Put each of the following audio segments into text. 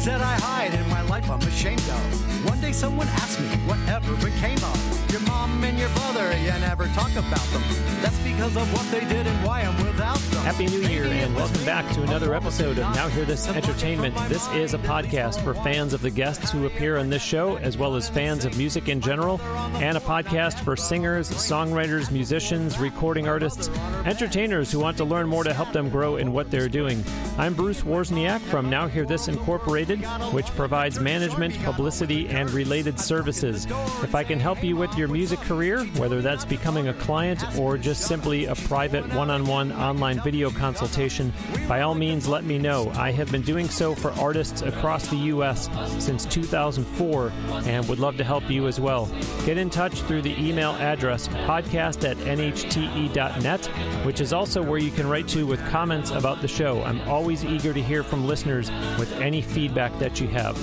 things that I hide in my life I'm ashamed of. Day someone asked me whatever became of your mom and your brother. You never talk about them. That's because of what they did and why I'm without them. Happy New Year and welcome back to another episode of Now Hear This Entertainment. This is a podcast for fans of the guests who appear on this show, as well as fans of music in general, and a podcast for singers, songwriters, musicians, recording artists, entertainers who want to learn more to help them grow in what they're doing. I'm Bruce Wozniak from Now Hear This Incorporated, which provides management, publicity, and related services. If I can help you with your music career, whether that's becoming a client or just simply a private one on one online video consultation, by all means let me know. I have been doing so for artists across the U.S. since 2004 and would love to help you as well. Get in touch through the email address podcast at nhte.net, which is also where you can write to with comments about the show. I'm always eager to hear from listeners with any feedback that you have.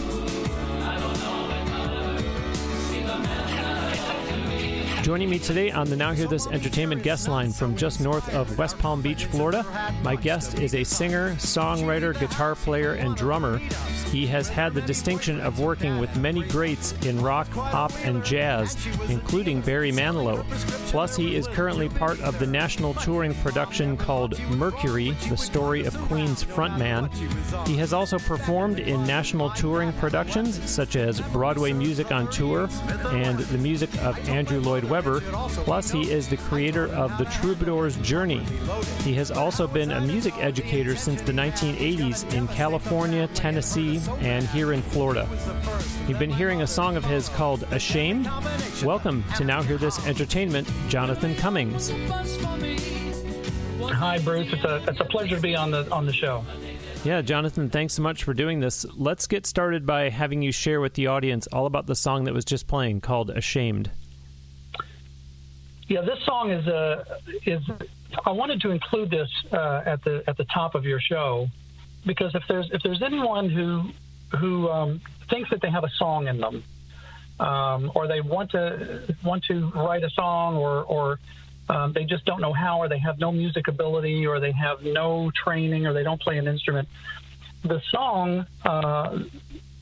Joining me today on the Now Hear This Entertainment guest line from just north of West Palm Beach, Florida, my guest is a singer, songwriter, guitar player, and drummer. He has had the distinction of working with many greats in rock, pop, and jazz, including Barry Manilow. Plus, he is currently part of the national touring production called Mercury, the story of Queen's frontman. He has also performed in national touring productions such as Broadway Music on Tour and the music of Andrew Lloyd Webber. Plus, he is the creator of The Troubadour's Journey. He has also been a music educator since the 1980s in California, Tennessee, and here in Florida. You've been hearing a song of his called Ashamed. Welcome to Now Hear This Entertainment, Jonathan Cummings. Hi, Bruce. It's a, it's a pleasure to be on the on the show. Yeah, Jonathan, thanks so much for doing this. Let's get started by having you share with the audience all about the song that was just playing called Ashamed. Yeah, this song is a uh, is. I wanted to include this uh, at the at the top of your show because if there's if there's anyone who who um, thinks that they have a song in them, um, or they want to want to write a song, or or um, they just don't know how, or they have no music ability, or they have no training, or they don't play an instrument. The song uh,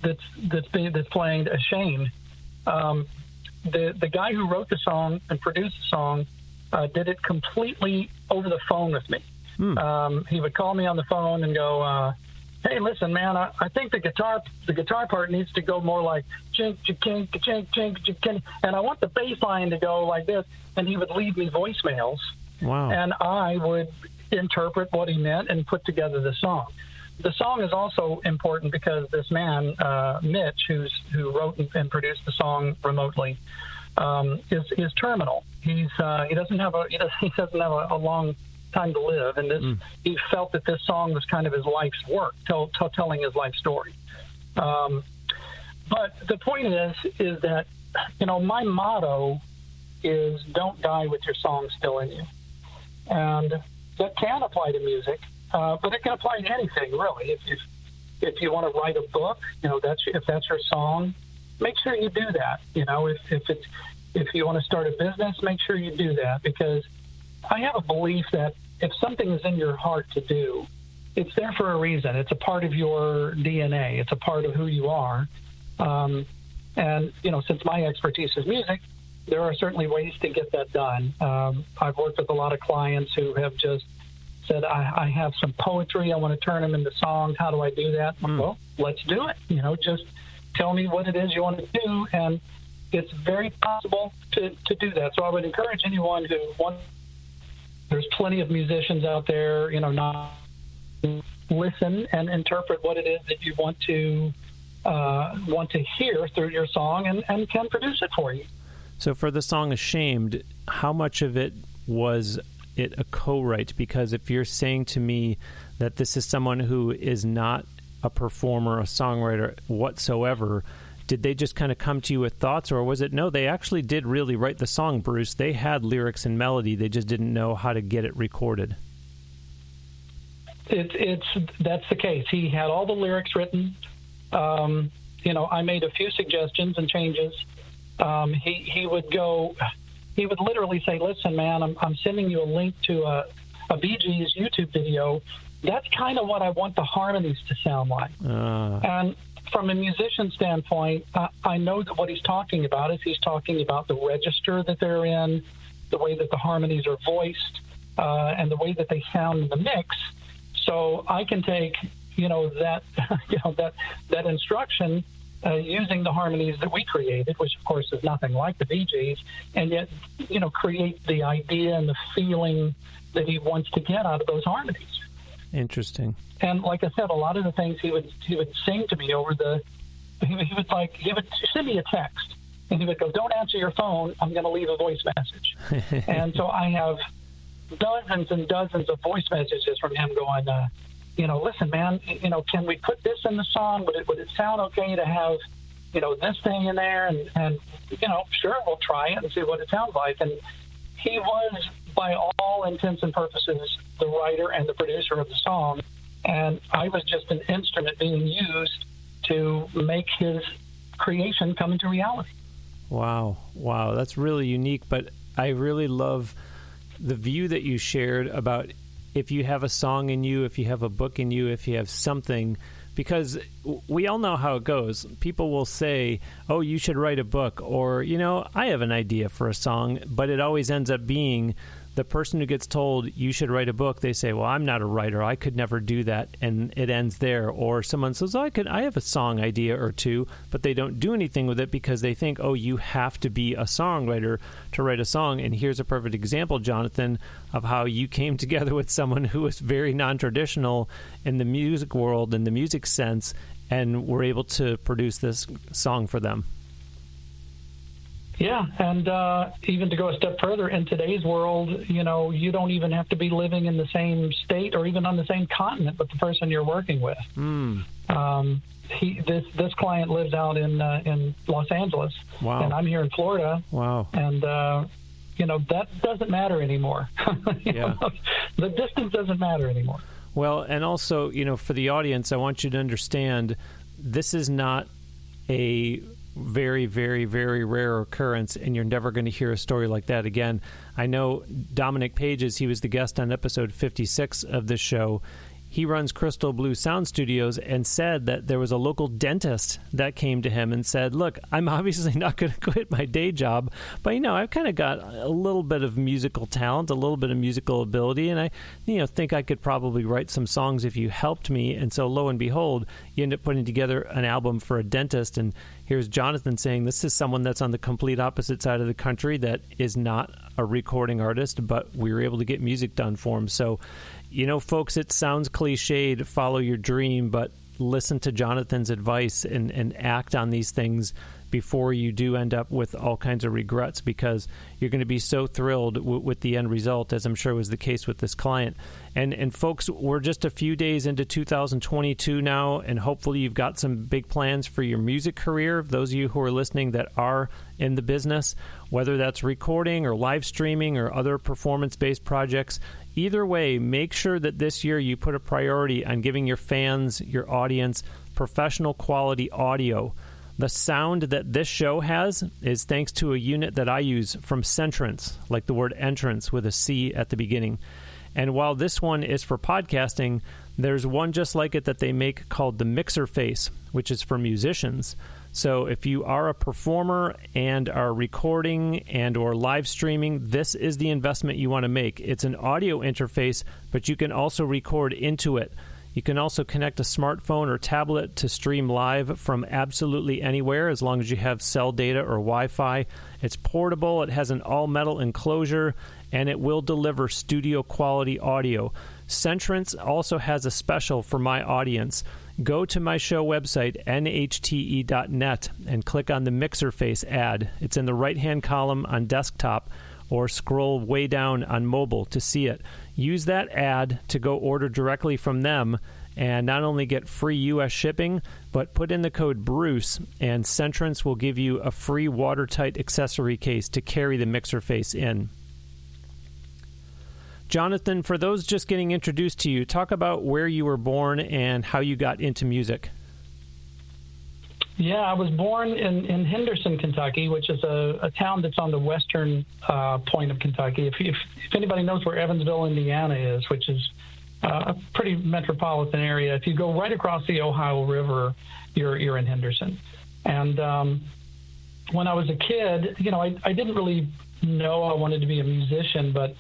that's that's being, that's playing "Ashamed" um, the the guy who wrote the song and produced the song uh, did it completely over the phone with me. Hmm. Um, he would call me on the phone and go, uh, "Hey, listen, man, I, I think the guitar the guitar part needs to go more like chink chink chink chink chink, and I want the bass line to go like this." And he would leave me voicemails, wow. and I would interpret what he meant and put together the song the song is also important because this man, uh, Mitch, who's who wrote and produced the song remotely, um, is is terminal. He's uh, he doesn't have a he, does, he doesn't have a, a, long time to live, and this mm. he felt that this song was kind of his life's work, tell, tell, telling his life story. Um, but the point is, is that you know my motto is don't die with your song still in you, and that can apply to music. Uh, but it can apply to anything, really. If, if if you want to write a book, you know that's if that's your song, make sure you do that. You know, if if it's if you want to start a business, make sure you do that because I have a belief that if something is in your heart to do, it's there for a reason. It's a part of your DNA. It's a part of who you are. Um, and you know, since my expertise is music, there are certainly ways to get that done. Um, I've worked with a lot of clients who have just said, I, I have some poetry. I want to turn them into songs. How do I do that? Mm. Well, let's do it. You know, just tell me what it is you want to do. And it's very possible to, to do that. So I would encourage anyone who wants, there's plenty of musicians out there, you know, not listen and interpret what it is that you want to uh, want to hear through your song and, and can produce it for you. So for the song Ashamed, how much of it was it a co-write? Because if you're saying to me that this is someone who is not a performer, a songwriter whatsoever, did they just kind of come to you with thoughts or was it no they actually did really write the song bruce. They had lyrics and melody they just didn't know how to get it recorded. It, it's that's the case. He had all the lyrics written. Um, you know i made a few suggestions and changes. Um, he, he would go he would literally say, "Listen, man, I'm, I'm sending you a link to a, a Gees YouTube video. That's kind of what I want the harmonies to sound like." Uh. And from a musician standpoint, uh, I know that what he's talking about is he's talking about the register that they're in, the way that the harmonies are voiced, uh, and the way that they sound in the mix. So I can take, you know, that, you know, that that instruction uh, using the harmonies that we created, which of course is nothing like the Bee Gees, and yet, you know, create the idea and the feeling that he wants to get out of those harmonies. Interesting. And like I said, a lot of the things he would he would sing to me over the he, he would like he would send me a text and he would go, "Don't answer your phone. I'm going to leave a voice message." and so I have dozens and dozens of voice messages from him going, uh, you know, listen, man, you know, can we put this in the song? Would it would it sound okay to have, you know, this thing in there? And and you know, sure, we'll try it and see what it sounds like. And he was, by all intents and purposes, the writer and the producer of the song, and I was just an instrument being used to make his creation come into reality. Wow, wow, that's really unique. But I really love the view that you shared about if you have a song in you, if you have a book in you, if you have something, because we all know how it goes. People will say, "Oh, you should write a book," or you know, "I have an idea for a song," but it always ends up being the person who gets told you should write a book, they say, "Well, I'm not a writer. I could never do that," and it ends there. Or someone says, oh, "I could. I have a song idea or two, but they don't do anything with it because they think, "Oh, you have to be a songwriter to write a song." And here's a perfect example, Jonathan, of how you came together with someone who was very non-traditional in the music world, in the music sense, and were able to produce this song for them. Yeah, and uh, even to go a step further, in today's world, you know, you don't even have to be living in the same state or even on the same continent with the person you're working with. Mm. Um, he, this this client lives out in uh, in Los Angeles, wow. and I'm here in Florida. Wow, and uh, you know that doesn't matter anymore. yeah. Know, the distance doesn't matter anymore. Well, and also, you know, for the audience, I want you to understand this is not a very, very, very rare occurrence, and you're never going to hear a story like that again. I know Dominic Pages, he was the guest on episode 56 of this show, he runs Crystal Blue Sound Studios and said that there was a local dentist that came to him and said, Look, I'm obviously not going to quit my day job, but you know, I've kind of got a little bit of musical talent, a little bit of musical ability, and I, you know, think I could probably write some songs if you helped me. And so, lo and behold, you end up putting together an album for a dentist. And here's Jonathan saying, This is someone that's on the complete opposite side of the country that is not a recording artist, but we were able to get music done for him. So, you know, folks, it sounds cliched, follow your dream, but listen to Jonathan's advice and, and act on these things before you do end up with all kinds of regrets because you're going to be so thrilled w- with the end result, as I'm sure was the case with this client. And and folks, we're just a few days into 2022 now, and hopefully you've got some big plans for your music career. Those of you who are listening that are in the business, whether that's recording or live streaming or other performance-based projects, Either way, make sure that this year you put a priority on giving your fans, your audience, professional quality audio. The sound that this show has is thanks to a unit that I use from Centrance, like the word entrance with a C at the beginning. And while this one is for podcasting, there's one just like it that they make called the Mixer Face, which is for musicians. So if you are a performer and are recording and or live streaming, this is the investment you want to make. It's an audio interface, but you can also record into it. You can also connect a smartphone or tablet to stream live from absolutely anywhere as long as you have cell data or Wi Fi. It's portable, it has an all metal enclosure, and it will deliver studio quality audio. Centrance also has a special for my audience. Go to my show website, nhte.net, and click on the Mixer Face ad. It's in the right hand column on desktop, or scroll way down on mobile to see it. Use that ad to go order directly from them and not only get free U.S. shipping, but put in the code Bruce, and Centrance will give you a free watertight accessory case to carry the mixer face in. Jonathan, for those just getting introduced to you, talk about where you were born and how you got into music. Yeah, I was born in, in Henderson, Kentucky, which is a, a town that's on the western uh, point of Kentucky. If, if, if anybody knows where Evansville, Indiana is, which is uh, a pretty metropolitan area. If you go right across the Ohio River, you're you're in Henderson. And um, when I was a kid, you know, I, I didn't really know I wanted to be a musician, but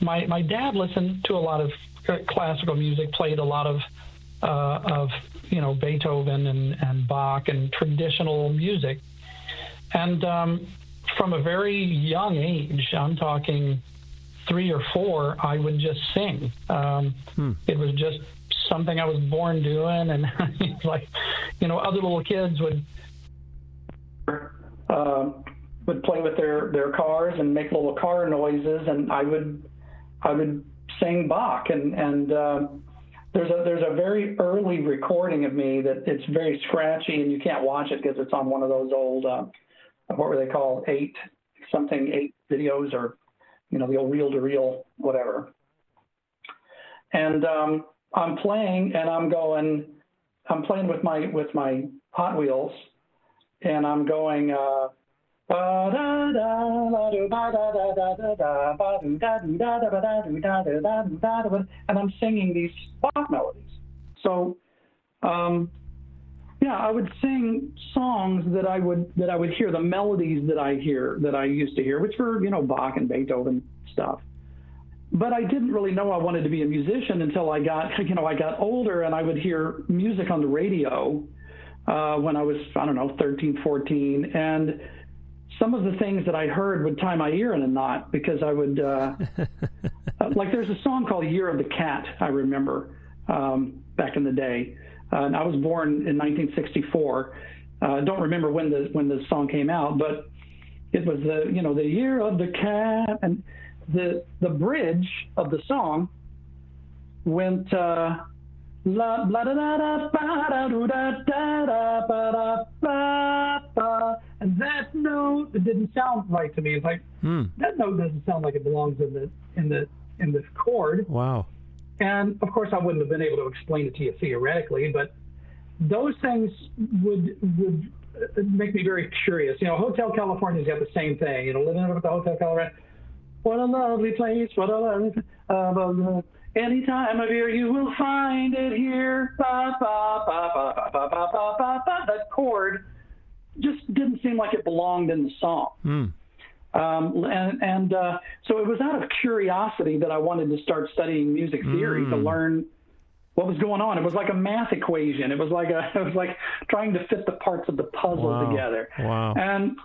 my my dad listened to a lot of classical music, played a lot of uh, of you know Beethoven and, and Bach and traditional music, and um, from a very young age, I'm talking three or four, I would just sing. Um, hmm. It was just something I was born doing, and like you know, other little kids would. Uh, would play with their, their cars and make little car noises, and I would I would sing Bach, and and uh, there's a there's a very early recording of me that it's very scratchy, and you can't watch it because it's on one of those old uh, what were they called eight something eight videos or you know the old reel to reel whatever, and um, I'm playing and I'm going I'm playing with my with my Hot Wheels, and I'm going. Uh, and I'm singing these Bach melodies. So, um, yeah, I would sing songs that I would that I would hear the melodies that I hear that I used to hear, which were you know Bach and Beethoven stuff. But I didn't really know I wanted to be a musician until I got you know I got older and I would hear music on the radio uh, when I was I don't know 13, 14, and some of the things that I heard would tie my ear in a knot because I would, uh, uh, like, there's a song called "Year of the Cat." I remember um, back in the day, uh, and I was born in 1964. I uh, don't remember when the when the song came out, but it was the you know the year of the cat, and the the bridge of the song went. Uh, La blah da da da ba da da da da ba da ba ba. And that note it didn't sound right to me. It's like hmm. that note doesn't sound like it belongs in the in the in this chord. Wow. And of course, I wouldn't have been able to explain it to you theoretically, but those things would would make me very curious. You know, Hotel California's got the same thing. You know, living at the Hotel California. What a lovely place. What a lovely. Uh, any time of year you will find it here. Ba, ba, ba, ba, ba, ba, ba, ba, ba, ba. That chord just didn't seem like it belonged in the song. Mm. Um, and and uh, so it was out of curiosity that I wanted to start studying music theory mm. to learn what was going on. It was like a math equation. It was like a it was like trying to fit the parts of the puzzle wow. together. Wow. And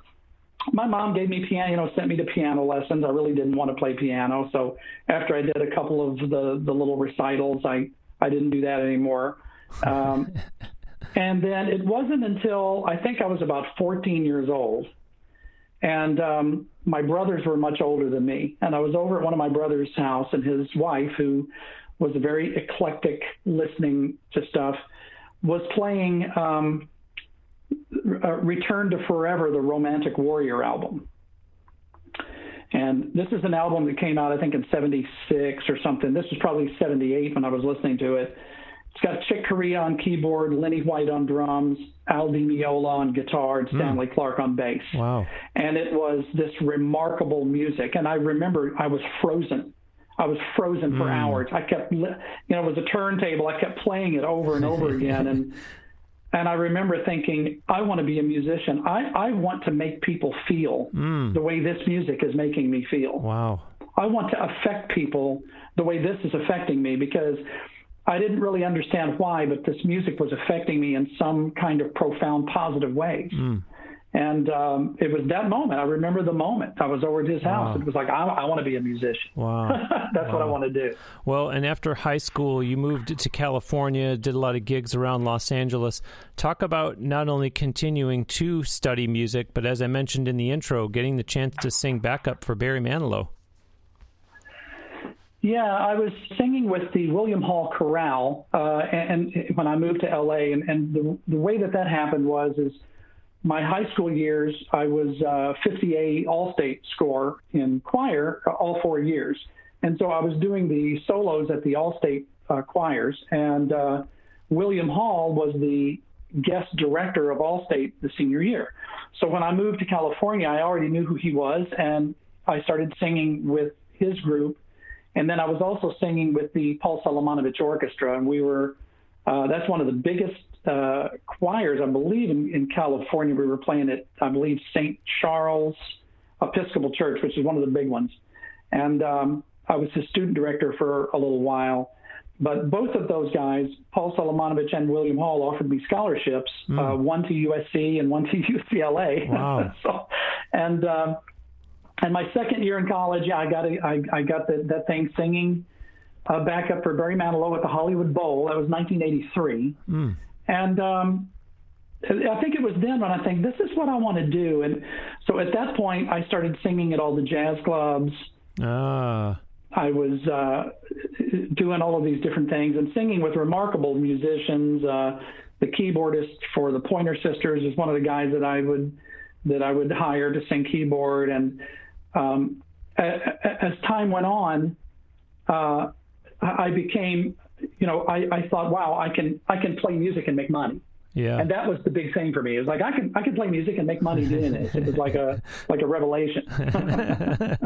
my mom gave me piano, you know, sent me to piano lessons. I really didn't want to play piano, so after I did a couple of the the little recitals, I I didn't do that anymore. Um, and then it wasn't until I think I was about 14 years old, and um, my brothers were much older than me, and I was over at one of my brother's house, and his wife, who was a very eclectic, listening to stuff, was playing. Um, uh, Return to Forever, the Romantic Warrior album. And this is an album that came out, I think, in 76 or something. This was probably 78 when I was listening to it. It's got Chick Corea on keyboard, Lenny White on drums, Al Di Meola on guitar, and Stanley mm. Clarke on bass. Wow. And it was this remarkable music. And I remember I was frozen. I was frozen for mm. hours. I kept, you know, it was a turntable. I kept playing it over and over again. And and I remember thinking, I want to be a musician. I, I want to make people feel mm. the way this music is making me feel. Wow. I want to affect people the way this is affecting me because I didn't really understand why, but this music was affecting me in some kind of profound positive ways. Mm. And um, it was that moment. I remember the moment. I was over at his house. Wow. It was like, I, I want to be a musician. Wow. That's wow. what I want to do. Well, and after high school, you moved to California, did a lot of gigs around Los Angeles. Talk about not only continuing to study music, but as I mentioned in the intro, getting the chance to sing backup for Barry Manilow. Yeah, I was singing with the William Hall Chorale, uh, and, and, when I moved to LA, and, and the, the way that that happened was is – my high school years, I was uh, 50A All-State score in choir all four years, and so I was doing the solos at the All-State uh, choirs, and uh, William Hall was the guest director of All-State the senior year. So when I moved to California, I already knew who he was, and I started singing with his group and then I was also singing with the Paul Salamunovich Orchestra, and we were uh, that's one of the biggest uh, choirs, I believe, in, in California. We were playing at, I believe, St. Charles Episcopal Church, which is one of the big ones. And um, I was the student director for a little while. But both of those guys, Paul Salamunovich and William Hall, offered me scholarships, mm. uh, one to USC and one to UCLA. Wow. so, and um, and my second year in college, yeah, I got a, I, I got the, that thing singing uh, back up for Barry Manilow at the Hollywood Bowl. That was 1983. Mm. And um, I think it was then when I think this is what I want to do. And so at that point, I started singing at all the jazz clubs. Ah. I was uh, doing all of these different things and singing with remarkable musicians. Uh, the keyboardist for the Pointer Sisters is one of the guys that I would that I would hire to sing keyboard. And um, as time went on, uh, I became, you know, I, I thought, wow, I can I can play music and make money. Yeah. And that was the big thing for me. It was like I can I can play music and make money doing it. It was like a like a revelation.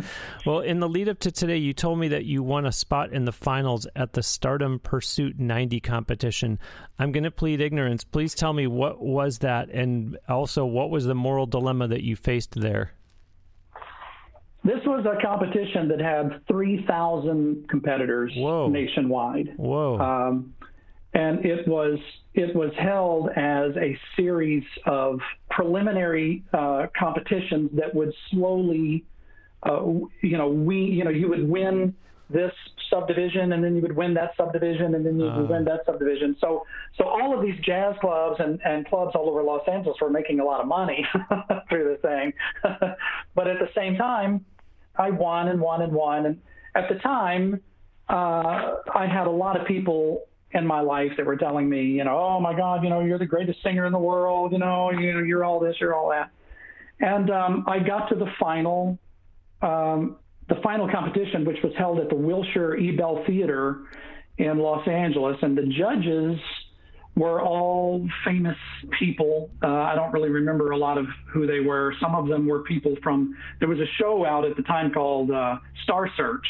well, in the lead up to today, you told me that you won a spot in the finals at the Stardom Pursuit 90 competition. I'm going to plead ignorance. Please tell me what was that and also what was the moral dilemma that you faced there? This was a competition that had 3,000 competitors Whoa. nationwide. Whoa. Um, and it was it was held as a series of preliminary uh, competitions that would slowly, uh, you know, we, you know, you would win this subdivision and then you would win that subdivision and then you uh. would win that subdivision. So, so all of these jazz clubs and, and clubs all over Los Angeles were making a lot of money through the thing. but at the same time, I won and won and won. And at the time, uh, I had a lot of people in my life that were telling me, you know, oh my God, you know, you're the greatest singer in the world, you know, you, know, you're all this, you're all that. And um, I got to the final, um, the final competition, which was held at the Wilshire Ebell Theater in Los Angeles, and the judges were all famous people. Uh, I don't really remember a lot of who they were. Some of them were people from. There was a show out at the time called uh, Star Search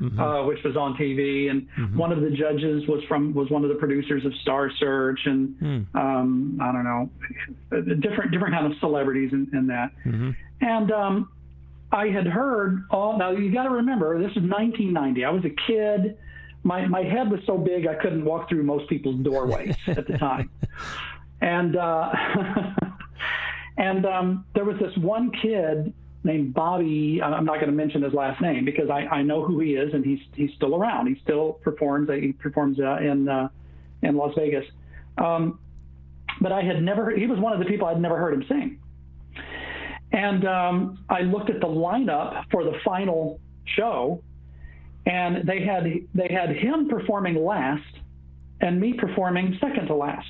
mm-hmm. uh, which was on TV, and mm-hmm. one of the judges was from was one of the producers of Star Search, and mm. um, I don't know, different different kind of celebrities in, in that, mm-hmm. and. Um, I had heard all now you got to remember this is 1990 I was a kid my my head was so big I couldn't walk through most people's doorways at the time and uh, and um, there was this one kid named Bobby. I'm not going to mention his last name because I, I know who he is, and he's he's still around. He still performs. He performs uh, in uh, in Las Vegas. Um, but I had never. He was one of the people I'd never heard him sing. And um, I looked at the lineup for the final show, and they had they had him performing last, and me performing second to last.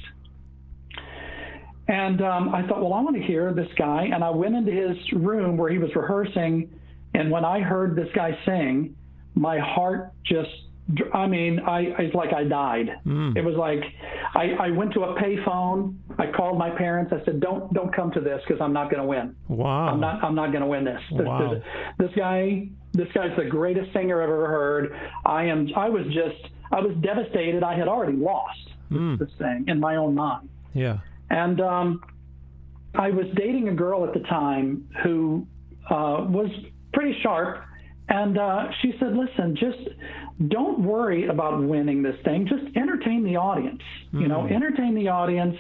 And um, I thought, well, I want to hear this guy. And I went into his room where he was rehearsing. And when I heard this guy sing, my heart just, I mean, I, it's like I died. Mm. It was like I, I went to a payphone. I called my parents. I said, don't, don't come to this because I'm not going to win. Wow. I'm not, I'm not going to win this. Wow. This, this, this guy, this guy's the greatest singer I've ever heard. I am, I was just, I was devastated. I had already lost mm. this thing in my own mind. Yeah. And um, I was dating a girl at the time who uh, was pretty sharp. And uh, she said, listen, just don't worry about winning this thing. Just entertain the audience. Mm-hmm. You know, mm-hmm. entertain the audience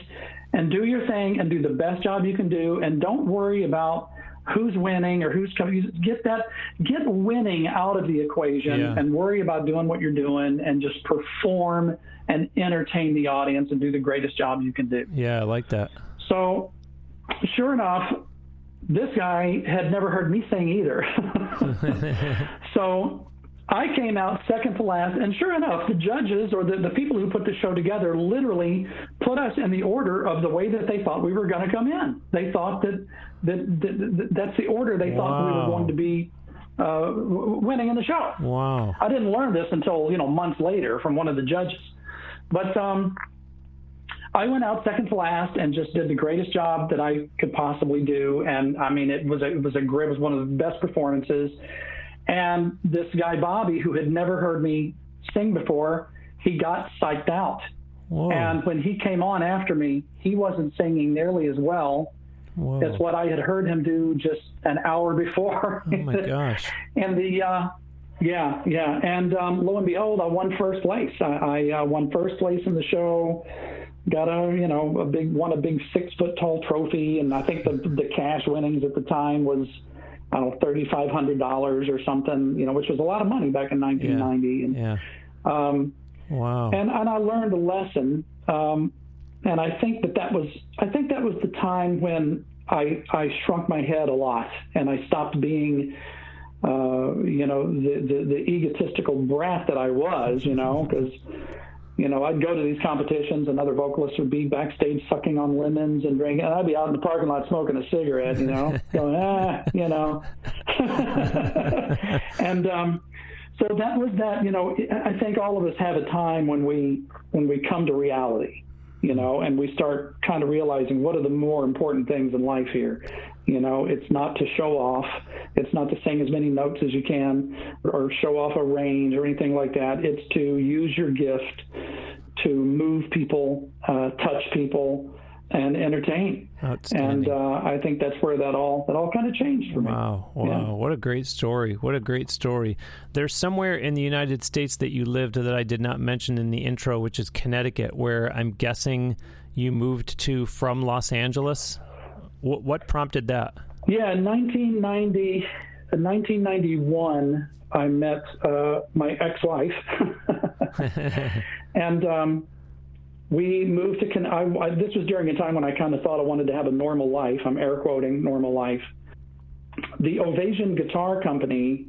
and do your thing and do the best job you can do. And don't worry about who's winning or who's coming. Get that, get winning out of the equation yeah. and worry about doing what you're doing and just perform and entertain the audience and do the greatest job you can do. Yeah, I like that. So, sure enough, this guy had never heard me sing either. so I came out second to last, and sure enough, the judges or the, the people who put the show together literally put us in the order of the way that they thought we were going to come in. They thought that, that, that, that that's the order they wow. thought we were going to be uh, winning in the show. Wow! I didn't learn this until you know months later from one of the judges. But um, I went out second to last and just did the greatest job that I could possibly do. And I mean, it was a, it was a great, it was one of the best performances. And this guy, Bobby, who had never heard me sing before, he got psyched out. Whoa. And when he came on after me, he wasn't singing nearly as well Whoa. as what I had heard him do just an hour before. Oh my gosh. and the, uh, yeah, yeah. And um, lo and behold, I won first place. I, I uh, won first place in the show. Got a, you know, a big, won a big six foot tall trophy. And I think the, the cash winnings at the time was, I don't know, $3,500 or something, you know, which was a lot of money back in 1990. And, Yeah. um, Wow. and and I learned a lesson. Um, and I think that that was I think that was the time when I I shrunk my head a lot and I stopped being. Uh, you know the, the the egotistical brat that I was, you know, because you know I'd go to these competitions and other vocalists would be backstage sucking on lemons and drinking, and I'd be out in the parking lot smoking a cigarette, you know, going ah, you know, and um, so that was that you know i think all of us have a time when we when we come to reality you know and we start kind of realizing what are the more important things in life here. You know it's not to show off. It's not to sing as many notes as you can or show off a range or anything like that. It's to use your gift to move people uh, touch people and entertain and uh, i think that's where that all that all kind of changed for me Wow, wow. Yeah. What a great story. What a great story. There's somewhere in the United States that you lived that I did not mention in the intro, which is Connecticut, where I'm guessing you moved to from Los Angeles. What, what prompted that? Yeah, in 1990, in 1991, I met uh, my ex-wife, and um, we moved to. Con- I, I, this was during a time when I kind of thought I wanted to have a normal life. I'm air quoting normal life. The Ovation Guitar Company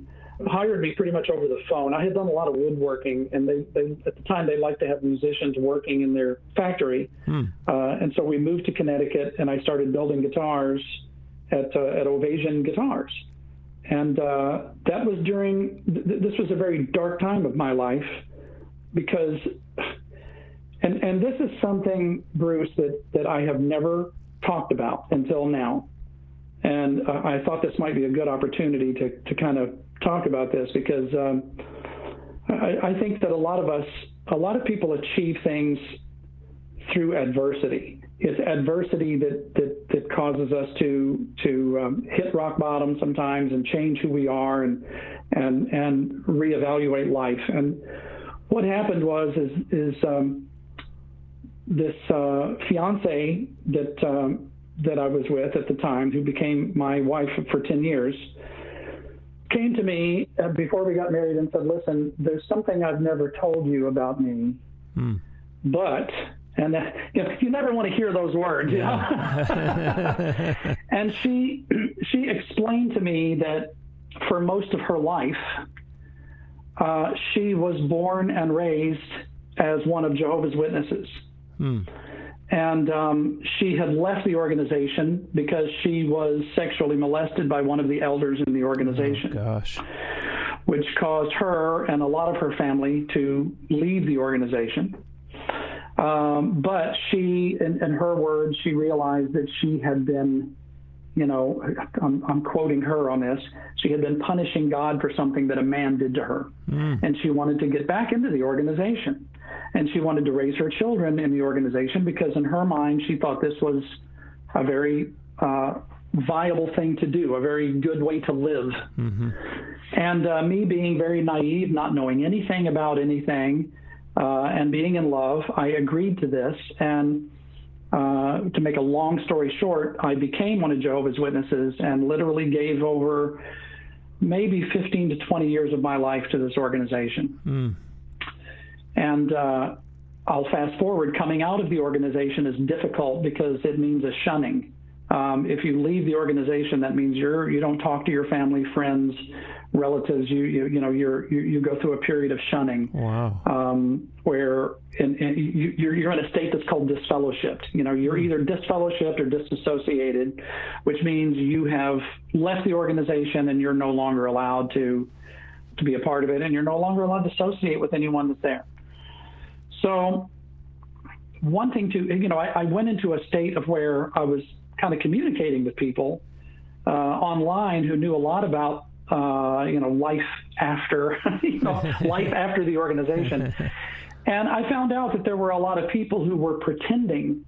hired me pretty much over the phone. I had done a lot of woodworking, and they, they at the time they liked to have musicians working in their factory, uh, and so we moved to Connecticut, and I started building guitars at uh, at Ovation Guitars, and uh, that was during. Th- this was a very dark time of my life because, and and this is something, Bruce, that that I have never talked about until now, and uh, I thought this might be a good opportunity to to kind of talk about this because um, I, think that a lot of us, a lot of people achieve things through adversity. It's adversity that that, that causes us to to um, hit rock bottom sometimes and change who we are and and and reevaluate life. And what happened was is is um, this uh, fiance that um, that I was with at the time, who became my wife for ten years, came to me uh, before we got married and said, "Listen, there's something I've never told you about me, but." And uh, you, know, you never want to hear those words, you know. and she she explained to me that for most of her life, uh, she was born and raised as one of Jehovah's Witnesses. And um, she had left the organization because she was sexually molested by one of the elders in the organization Gosh. which caused her and a lot of her family to leave the organization. Um, but she, in, in her words, she realized that she had been, you know, I'm, I'm quoting her on this, she had been punishing God for something that a man did to her. And she wanted to get back into the organization. And she wanted to raise her children in the organization because, in her mind, she thought this was a very uh, viable thing to do, a very good way to live. And uh, me being very naive, not knowing anything about anything, uh, and being in love, I agreed to this. And uh, to make a long story short, I became one of Jehovah's Witnesses and literally gave over maybe 15 to 20 years of my life to this organization. And uh, I'll fast forward. Coming out of the organization is difficult because it means a shunning. Um, if you leave the organization, that means you're you don't talk to your family, friends, relatives. You you, you know you're you, you go through a period of shunning Wow. um, where in, in, you, you're, you're in a state that's called disfellowshipped. You know, you're either disfellowshipped or disassociated, which means you have left the organization and you're no longer allowed to to be a part of it, and you're no longer allowed to associate with anyone that's there. So, one thing to, you know, I, I went into a state of where I was kind of communicating with people uh, online who knew a lot about uh, you know, life after, you know, life after the organization. And I found out that there were a lot of people who were pretending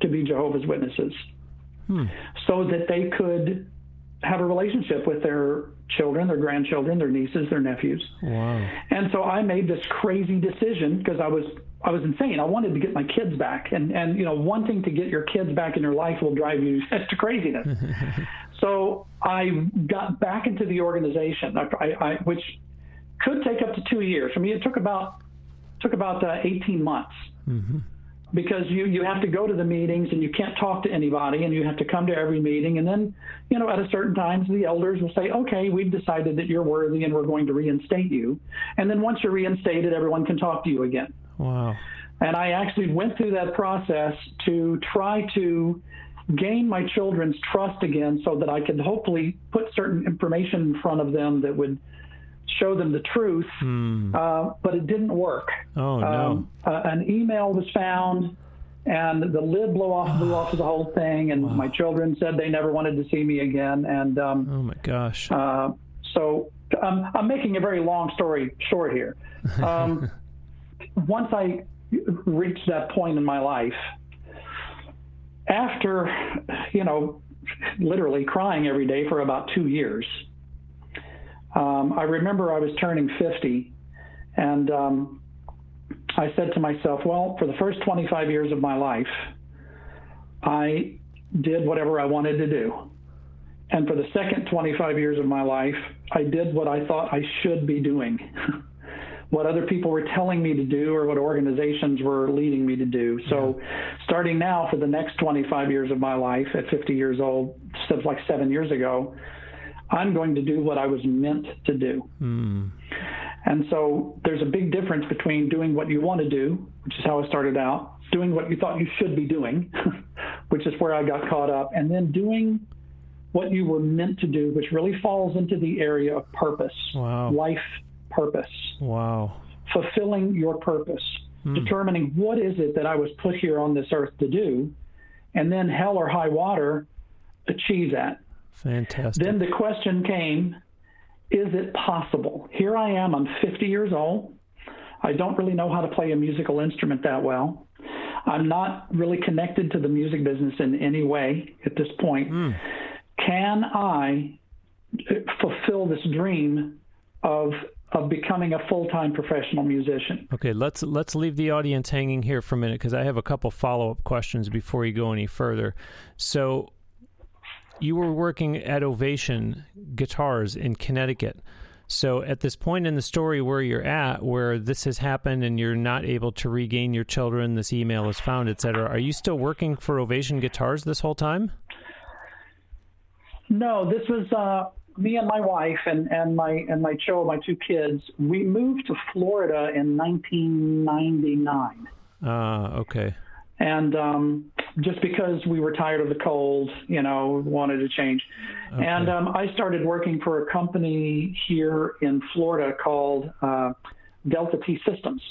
to be Jehovah's Witnesses hmm. so that they could have a relationship with their children, their grandchildren, their nieces, their nephews. Wow. And so I made this crazy decision because I was I was insane. I wanted to get my kids back, and and you know, wanting to get your kids back in your life will drive you to craziness. so I got back into the organization, I, I, which could take up to two years. For me, it took about took about uh, 18 months. Mm-hmm because you you have to go to the meetings and you can't talk to anybody and you have to come to every meeting. And then you know at a certain times the elders will say okay we've decided that you're worthy and we're going to reinstate you. And then once you're reinstated everyone can talk to you again. Wow. And i actually went through that process to try to gain my children's trust again so that i could hopefully put certain information in front of them that would show them the truth, hmm. uh, but it didn't work. Oh no! Um, uh, an email was found, and the lid blew off, blew off of the whole thing. And wow. my children said they never wanted to see me again. And um, oh my gosh! Uh, so um, I'm making a very long story short here. Um, once I reached that point in my life, after you know, literally crying every day for about two years um, I remember I was turning 50, and um, I said to myself, well, for the first 25 years of my life, I did whatever I wanted to do. And for the second 25 years of my life, I did what I thought I should be doing, what other people were telling me to do or what organizations were leading me to do. So, starting now for the next 25 years of my life at 50 years old, like seven years ago, I'm going to do what I was meant to do. Mm. And so there's a big difference between doing what you want to do, which is how I started out, doing what you thought you should be doing, which is where I got caught up, and then doing what you were meant to do, which really falls into the area of purpose, wow. life purpose. Wow. Fulfilling your purpose, mm. determining what is it that I was put here on this earth to do, and then hell or high water, achieve that. Fantastic. Then the question came is it possible? Here I am, I'm 50 years old. I don't really know how to play a musical instrument that well. I'm not really connected to the music business in any way at this point. Mm. Can I fulfill this dream of of becoming a full-time professional musician. Okay, let's let's leave the audience hanging here for a minute because I have a couple follow-up questions before you go any further. So, you were working at Ovation Guitars in Connecticut. So at this point in the story where you're at, where this has happened and you're not able to regain your children, this email is found, etc., are you still working for Ovation Guitars this whole time? No, this was uh, me and my wife and, and my and my child, my two kids. We moved to Florida in 1999. Ah, uh, okay and um, just because we were tired of the cold, you know, wanted to change. Okay. And um, I started working for a company here in Florida called uh, Delta T Systems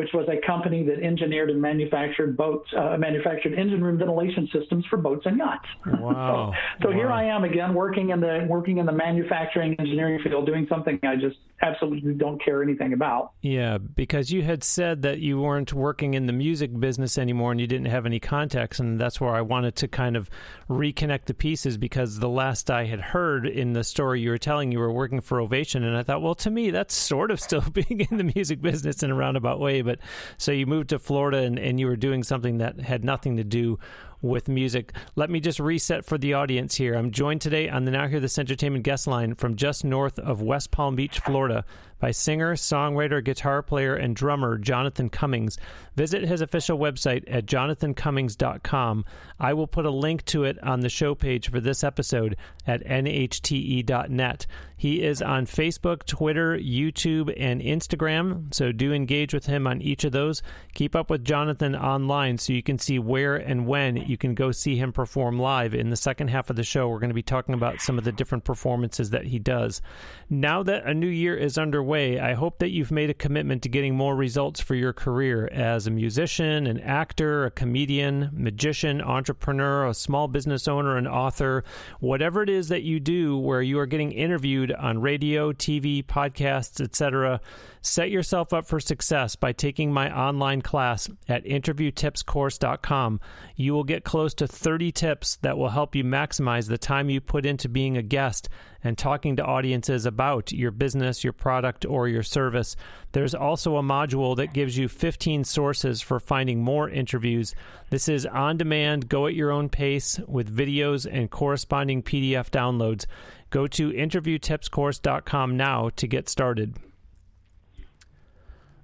which was a company that engineered and manufactured boats, uh, manufactured engine room ventilation systems for boats and yachts. Wow. so, so wow. here I am again, working in the working in the manufacturing engineering field, doing something I just absolutely don't care anything about. Yeah, because you had said that you weren't working in the music business anymore, and you didn't have any contacts, and that's where I wanted to kind of reconnect the pieces because the last I had heard in the story you were telling, you were working for Ovation, and I thought, well, to me, that's sort of still being in the music business in a roundabout way but so you moved to Florida and, and you were doing something that had nothing to do with music. Let me just reset for the audience here. I'm joined today on the Now Hear This Entertainment guest line from just north of West Palm Beach, Florida, by singer, songwriter, guitar player, and drummer Jonathan Cummings. Visit his official website at jonathancummings.com. I will put a link to it on the show page for this episode at nhte.net. He is on Facebook, Twitter, YouTube, and Instagram, so do engage with him on each of those. Keep up with Jonathan online so you can see where and when you can go see him perform live. In the second half of the show, we're going to be talking about some of the different performances that he does. Now that a new year is underway, I hope that you've made a commitment to getting more results for your career as a musician, an actor, a comedian, magician, entrepreneur, a small business owner, an author, whatever it is that you do where you are getting interviewed on radio, TV, podcasts, etc. Set yourself up for success by taking my online class at interviewtipscourse.com. You will get close to 30 tips that will help you maximize the time you put into being a guest and talking to audiences about your business, your product, or your service. There's also a module that gives you 15 sources for finding more interviews. This is on demand, go at your own pace with videos and corresponding PDF downloads. Go to interviewtipscourse.com now to get started.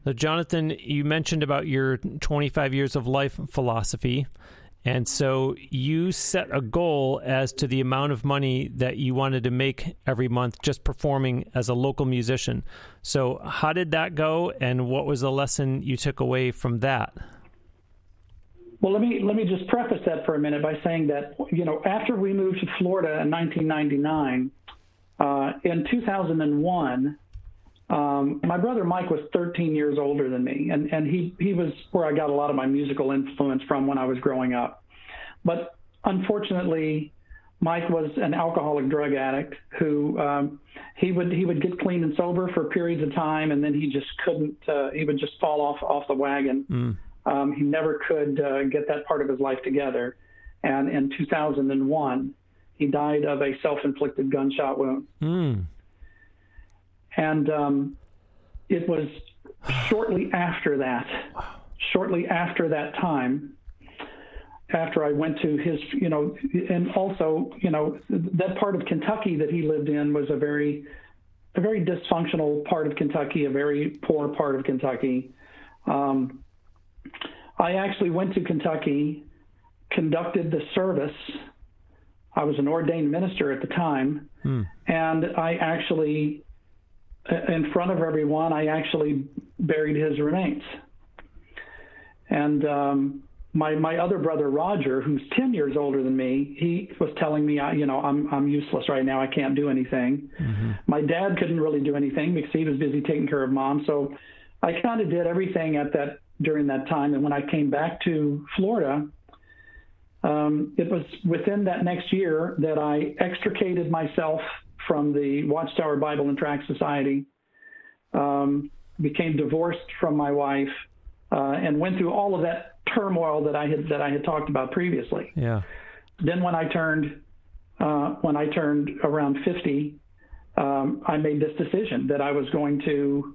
So, Jonathan, you mentioned about your 25 years of life philosophy. And so you set a goal as to the amount of money that you wanted to make every month just performing as a local musician. So, how did that go, and what was the lesson you took away from that? Well, let me let me just preface that for a minute by saying that you know after we moved to Florida in 1999, uh, in 2001, um, my brother Mike was 13 years older than me, and, and he, he was where I got a lot of my musical influence from when I was growing up. But unfortunately, Mike was an alcoholic drug addict who um, he would he would get clean and sober for periods of time, and then he just couldn't. Uh, he would just fall off off the wagon. Mm. Um, he never could uh, get that part of his life together. And in 2001, he died of a self-inflicted gunshot wound. Mm. And um, it was shortly after that, shortly after that time, after I went to his, you know, and also, you know, that part of Kentucky that he lived in was a very, a very dysfunctional part of Kentucky, a very poor part of Kentucky. Um, I actually went to Kentucky, conducted the service. I was an ordained minister at the time, hmm. and I actually in front of everyone, I actually buried his remains. And um, my my other brother Roger, who's ten years older than me, he was telling me, you know, I'm I'm useless right now. I can't do anything. Mm-hmm. My dad couldn't really do anything because he was busy taking care of mom. So I kind of did everything at that during that time. And when I came back to Florida, um, it was within that next year that I extricated myself from the Watchtower Bible and Tract Society, um, became divorced from my wife, uh, and went through all of that turmoil that I had that I had talked about previously. Yeah. Then when I turned uh, when I turned around 50, um, I made this decision that I was going to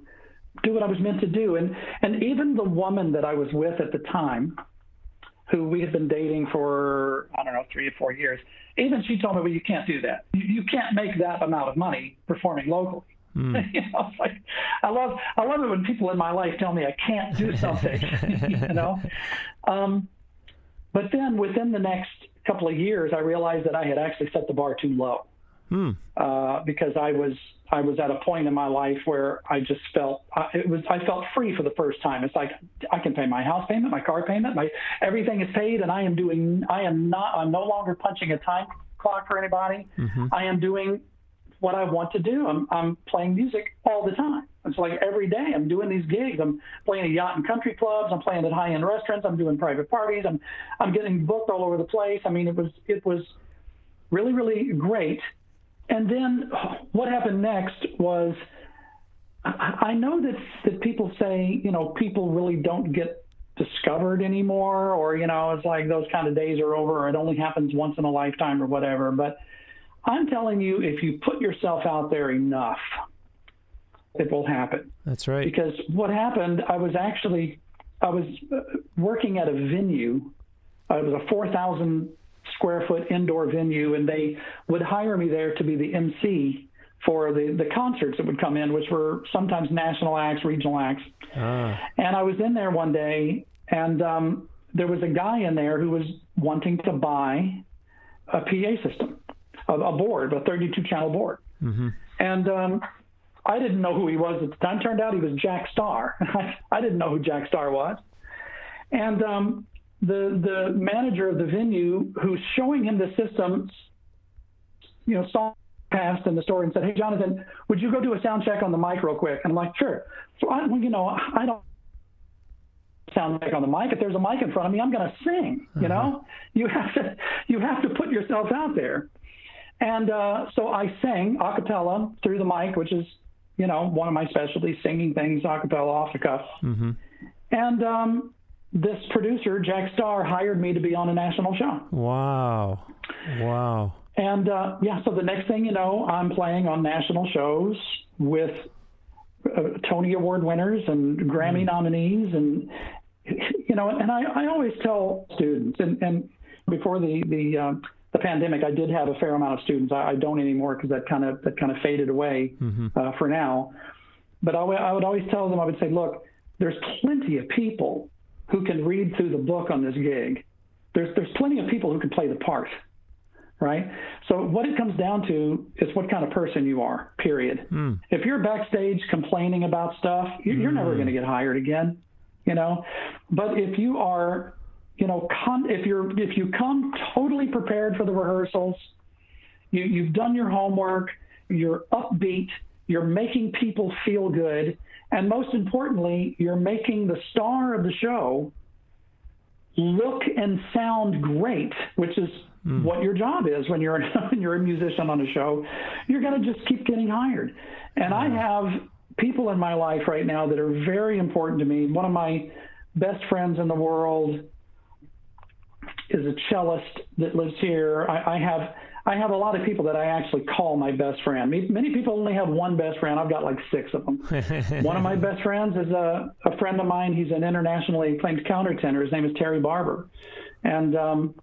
do what I was meant to do, and and even the woman that I was with at the time, who we had been dating for I don't know three or four years, even she told me, well, you can't do that. You, you can't make that amount of money performing locally. Mm. you know, like I love I love it when people in my life tell me I can't do something. you know, um, but then within the next couple of years, I realized that I had actually set the bar too low mm. uh, because I was I was at a point in my life where I just felt uh, it was I felt free for the first time. It's like I can pay my house payment, my car payment, my everything is paid, and I am doing I am not I'm no longer punching a time clock for anybody. Mm-hmm. I am doing what I want to do. I'm I'm playing music all the time. It's like every day I'm doing these gigs. I'm playing at yacht and country clubs. I'm playing at high end restaurants. I'm doing private parties. I'm I'm getting booked all over the place. I mean, it was it was really really great and then what happened next was I know that that people say you know people really don't get discovered anymore, or you know it's like those kind of days are over, or it only happens once in a lifetime, or whatever. But I'm telling you, if you put yourself out there enough, it will happen. That's right. Because what happened, I was actually I was uh, working at a venue. It was a 4,000 square foot indoor venue, and they would hire me there to be the MC for the, the concerts that would come in, which were sometimes national acts, regional acts. Ah. And I was in there one day, and um, there was a guy in there who was wanting to buy a PA system, a, a board, a 32 channel board. Mm-hmm. And um, I didn't know who he was at the time. Turned out he was Jack Starr. I didn't know who Jack Starr was. And um, the the manager of the venue who's showing him the system, you know, saw passed in the store and said, "Hey, Jonathan, would you go do a sound check on the mic real quick?" And I'm like, "Sure." So I, you know, I don't sound check on the mic. If there's a mic in front of me, I'm going to sing. You know, uh-huh. you have to you have to put yourself out there. And uh, so I sang a cappella through the mic, which is, you know, one of my specialties, singing things a cappella off the cuff. Mm-hmm. And um, this producer, Jack Starr, hired me to be on a national show. Wow. Wow. And uh, yeah, so the next thing you know, I'm playing on national shows with uh, Tony Award winners and Grammy mm. nominees, and you know, and I, I always tell students, and, and before the the uh, the pandemic, I did have a fair amount of students. I, I don't anymore because that kind of that kind of faded away mm-hmm. uh, for now. But I, I would always tell them, I would say, look, there's plenty of people who can read through the book on this gig. There's there's plenty of people who can play the part, right? So what it comes down to is what kind of person you are. Period. Mm. If you're backstage complaining about stuff, you're mm. never going to get hired again. You know, but if you are, you know, con- if you're if you come totally prepared for the rehearsals, you, you've done your homework, you're upbeat, you're making people feel good, and most importantly, you're making the star of the show look and sound great, which is mm. what your job is when you're when you're a musician on a show. You're going to just keep getting hired. And mm. I have people in my life right now that are very important to me. One of my best friends in the world is a cellist that lives here. I, I have I have a lot of people that I actually call my best friend. Many people only have one best friend. I've got like six of them. one of my best friends is a, a friend of mine. He's an internationally acclaimed countertenor. His name is Terry Barber. And um,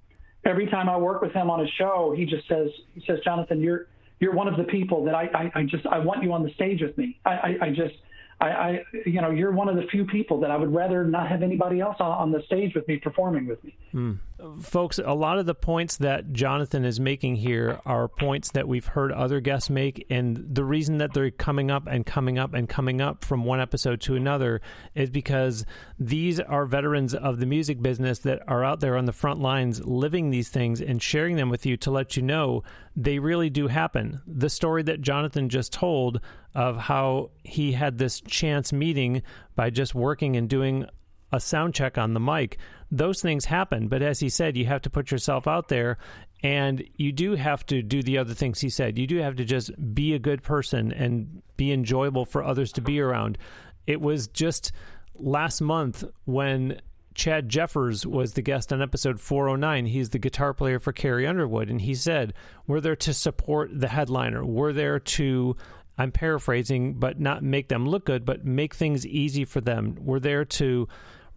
every time I work with him on a show, he just says, he says, Jonathan, you're, you're one of the people that I, I, I just, I want you on the stage with me. I, I, I just, I, I, you know, you're one of the few people that I would rather not have anybody else on, on the stage with me performing with me. Mm. Folks, a lot of the points that Jonathan is making here are points that we've heard other guests make, and the reason that they're coming up and coming up and coming up from one episode to another is because these are veterans of the music business that are out there on the front lines living these things and sharing them with you to let you know they really do happen. The story that Jonathan just told of how he had this chance meeting by just working and doing a sound check on the mic. Those things happen, but as he said, you have to put yourself out there and you do have to do the other things he said. You do have to just be a good person and be enjoyable for others to be around. It was just last month when Chad Jeffers was the guest on episode 409. He's the guitar player for Carrie Underwood, and he said, We're there to support the headliner. We're there to I'm paraphrasing, but not make them look good, but make things easy for them. We're there to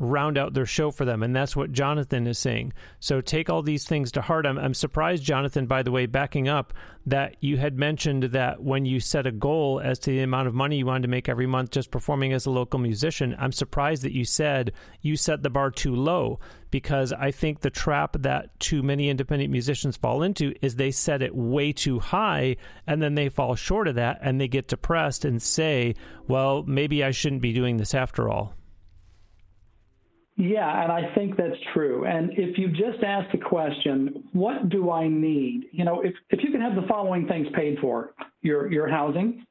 round out their show for them. And that's what Jonathan is saying. So take all these things to heart. I'm, I'm surprised, Jonathan, by the way, backing up, that you had mentioned that when you set a goal as to the amount of money you wanted to make every month just performing as a local musician, I'm surprised that you said you set the bar too low because I think the trap that too many independent musicians fall into is they set it way too high and then they fall short of that and they get depressed and say, well, maybe I shouldn't be doing this after all. Yeah, and I think that's true. And if you just ask the question, what do I need? You know, if, if you can have the following things paid for your, your housing,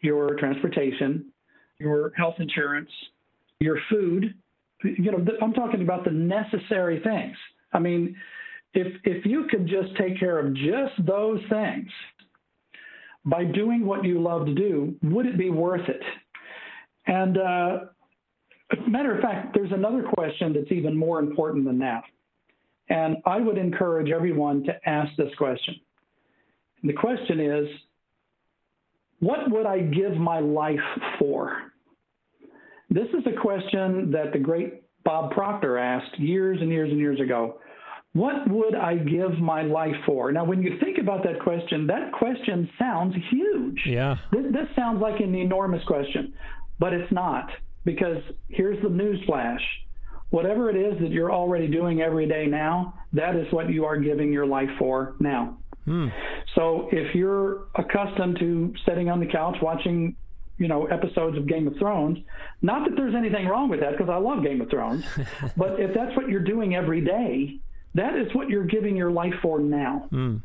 your transportation, your health insurance, your food, you know, I'm talking about the necessary things. I mean, if, if you could just take care of just those things by doing what you love to do, would it be worth it? And, uh, matter of fact, there's another question that's even more important than that. And I would encourage everyone to ask this question. And the question is what would I give my life for? This is a question that the great Bob Proctor asked years and years and years ago. What would I give my life for? Now, when you think about that question, that question sounds huge. Yeah. This, this sounds like an enormous question, but it's not. Because here's the news flash whatever it is that you're already doing every day now, that is what you are giving your life for now. Hmm. So if you're accustomed to sitting on the couch watching you know, episodes of Game of Thrones. Not that there's anything wrong with that because I love Game of Thrones, but if that's what you're doing every day, that is what you're giving your life for now. Mm.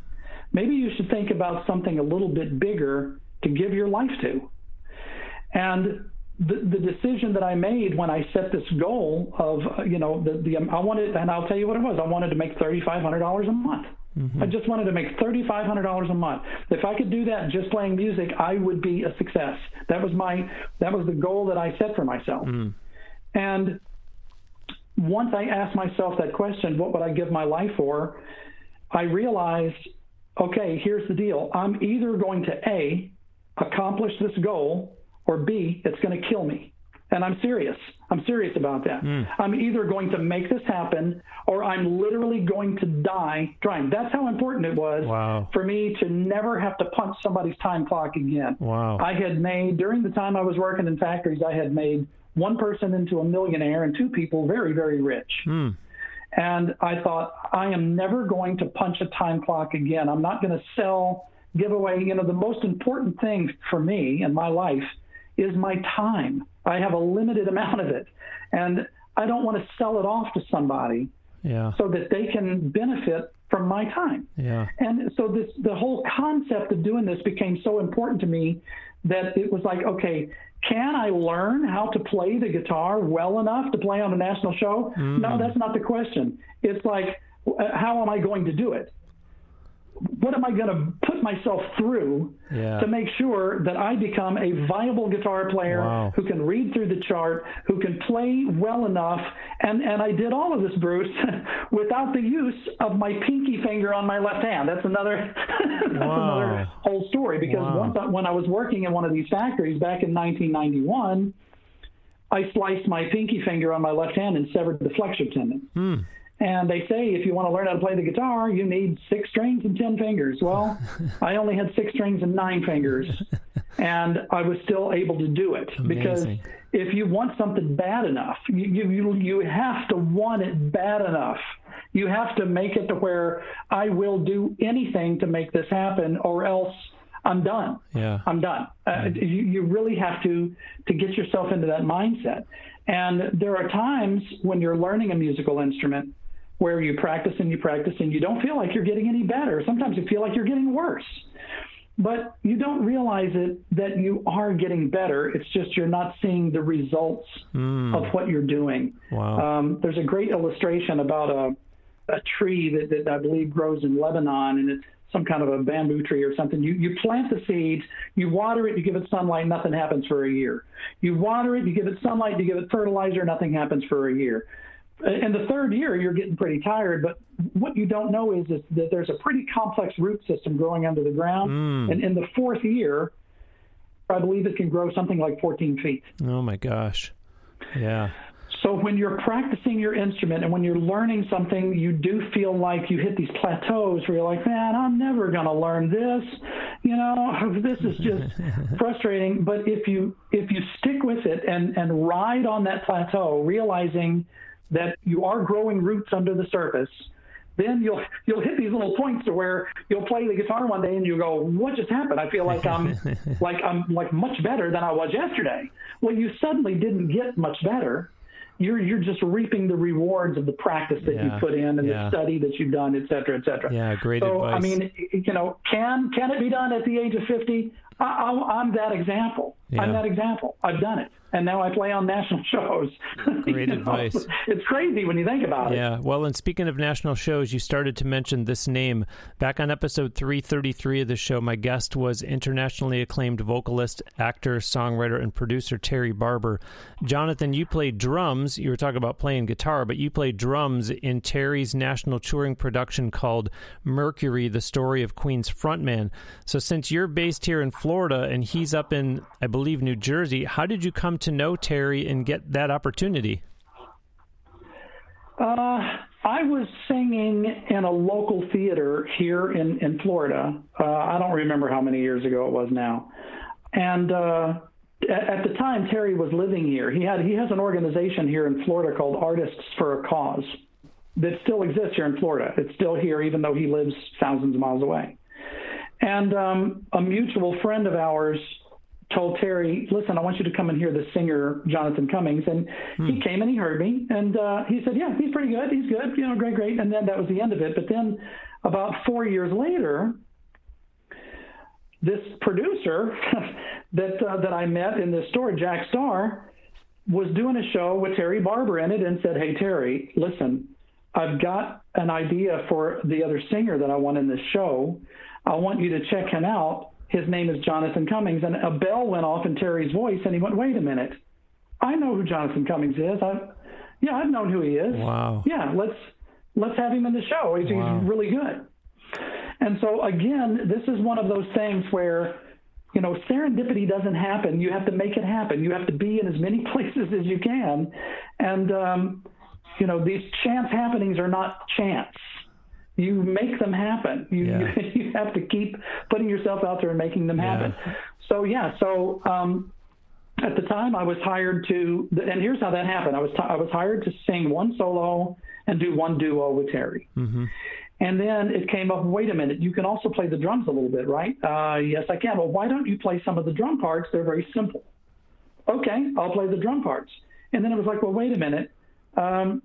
Maybe you should think about something a little bit bigger to give your life to. And the, the decision that I made when I set this goal of, you know, the, the I wanted, and I'll tell you what it was. I wanted to make $3,500 a month. Mm-hmm. I just wanted to make $3,500 a month. If I could do that just playing music, I would be a success. That was my, that was the goal that I set for myself. Mm. And once I asked myself that question, what would I give my life for? I realized, okay, here's the deal. I'm either going to A, accomplish this goal, or B, it's going to kill me. And I'm serious. I'm serious about that. Mm. I'm either going to make this happen or I'm literally going to die trying. That's how important it was Wow. for me to never have to punch somebody's time clock again. Wow. I had made, during the time I was working in factories, I had made one person into a millionaire and two people very, very rich. Mm. And I thought, I am never going to punch a time clock again. I'm not going to sell, give away. You know, the most important thing for me in my life is my time. I have a limited amount of it. And I don't want to sell it off to somebody Yeah. so that they can benefit from my time. Yeah. And so this the whole concept of doing this became so important to me that it was like, okay, can I learn how to play the guitar well enough to play on a national show? No, that's not the question. It's like, uh, how am I going to do it? What am I going to put myself through Yeah. to make sure that I become a viable guitar player Wow. who can read through the chart, who can play well enough? And and I did all of this, Bruce, without the use of my pinky finger on my left hand. That's another that's Wow. another whole story because Wow. once I, when I was working in one of these factories back in 1991, I sliced my pinky finger on my left hand and severed the flexor tendon. Hmm. And they say if you want to learn how to play the guitar, you need six strings and ten fingers. Well, I only had six strings and nine fingers, and I was still able to do it because if you want something bad enough, you, you you you have to want it bad enough. You have to make it to where I will do anything to make this happen, or else I'm done. Yeah. I'm done. Uh, you, you really have to to get yourself into that mindset. And there are times when you're learning a musical instrument where you practice and you practice and you don't feel like you're getting any better. Sometimes you feel like you're getting worse. But you don't realize it that you are getting better. It's just you're not seeing the results of what you're doing. Wow. Um, there's a great illustration about a, a tree that, that I believe grows in Lebanon, and it's some kind of a bamboo tree or something. You, you plant the seeds, you water it, you give it sunlight, nothing happens for a year. You water it, you give it sunlight, you give it fertilizer, nothing happens for a year. In the third year, you're getting pretty tired, but what you don't know is, is that there's a pretty complex root system growing under the ground. Mm. And in the fourth year, I believe it can grow something like 14 feet. Oh my gosh. Yeah. So when you're practicing your instrument and when you're learning something, you do feel like you hit these plateaus where you're like, man, I'm never going to learn this. You know, this is just frustrating. But if you if you stick with it and and ride on that plateau, realizing that you are growing roots under the surface, then you'll you'll hit these little points to where you'll play the guitar one day and you go, "What just happened? I feel like I'm like I'm like much better than I was yesterday." Well, you suddenly didn't get much better. You're you're just reaping the rewards of the practice that Yeah, you put in and yeah. the study that you've done, et cetera, et cetera. Yeah, great so, advice. I mean, you know, can can it be done at the age of 50? I, I'm that example. I'm that example. I've done it, and now I play on national shows. Great You know, advice. It's crazy when you think about it. Yeah. Well, and speaking of national shows, you started to mention this name. Back on episode 333 of the show, my guest was internationally acclaimed vocalist, actor, songwriter, and producer Terry Barber. Jonathan, you played drums. You were talking about playing guitar, but you played drums in Terry's national touring production called Mercury, the story of Queen's frontman. So, since you're based here in Florida and he's up in, I believe, New Jersey, how did you come to know Terry and get that opportunity? Uh, I was singing in a local theater here in in Florida. Uh, I don't remember how many years ago it was now, and uh, at, the time Terry was living here. He had he has an organization here in Florida called Artists for a Cause that still exists here in Florida. It's still here, even though he lives thousands of miles away. And um, a mutual friend of ours told Terry, "Listen, I want you to come and hear the singer Jonathan Cummings." And hmm. he came and he heard me, and uh, he said, "Yeah, he's pretty good. He's good. You know, great, great." And then that was the end of it. But then, about four years later, this producer that uh, that I met in this store, Jack Starr, was doing a show with Terry Barber in it, and said, "Hey, Terry, listen." I've got an idea for the other singer that I want in this show. I want you to check him out his name is Jonathan Cummings. And a bell went off in Terry's voice, and he went, wait a minute. I know who Jonathan Cummings is. I've, yeah, I've known who he is. Wow. Yeah, let's let's have him in the show. He's, wow. he's really good. And so again, this is one of those things where you know serendipity doesn't happen. You have to make it happen. You have to be in as many places as you can, and um, you know these chance happenings are not chance you make them happen. You, yeah. you, have to keep putting yourself out there and making them happen. Yeah. So yeah, so um, at the time I was hired to, and here's how that happened. I was t- I was hired to sing one solo and do one duo with Terry. Mm-hmm. And then it came up. Wait a minute, you can also play the drums a little bit, right? Uh, yes, I can. Well, why don't you play some of the drum parts? They're very simple. Okay, I'll play the drum parts. And then it was like, well, wait a minute. Um,